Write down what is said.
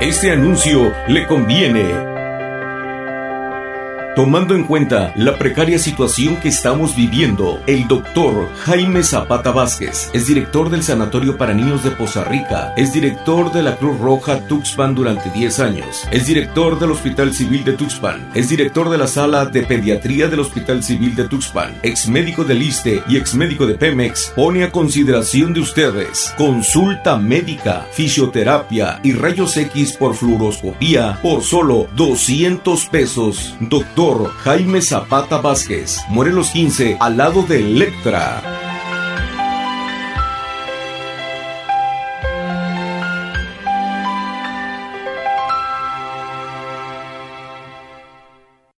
Este anuncio le conviene. Tomando en cuenta la precaria situación que estamos viviendo, el doctor Jaime Zapata Vázquez es director del Sanatorio para Niños de Poza Rica, es director de la Cruz Roja Tuxpan durante 10 años, es director del Hospital Civil de Tuxpan, es director de la Sala de Pediatría del Hospital Civil de Tuxpan, ex médico del ISTE y ex médico de Pemex, pone a consideración de ustedes consulta médica, fisioterapia y rayos X por fluoroscopía por solo 200 pesos. Doctor Jaime Zapata Vázquez, Morelos 15, al lado de Electra.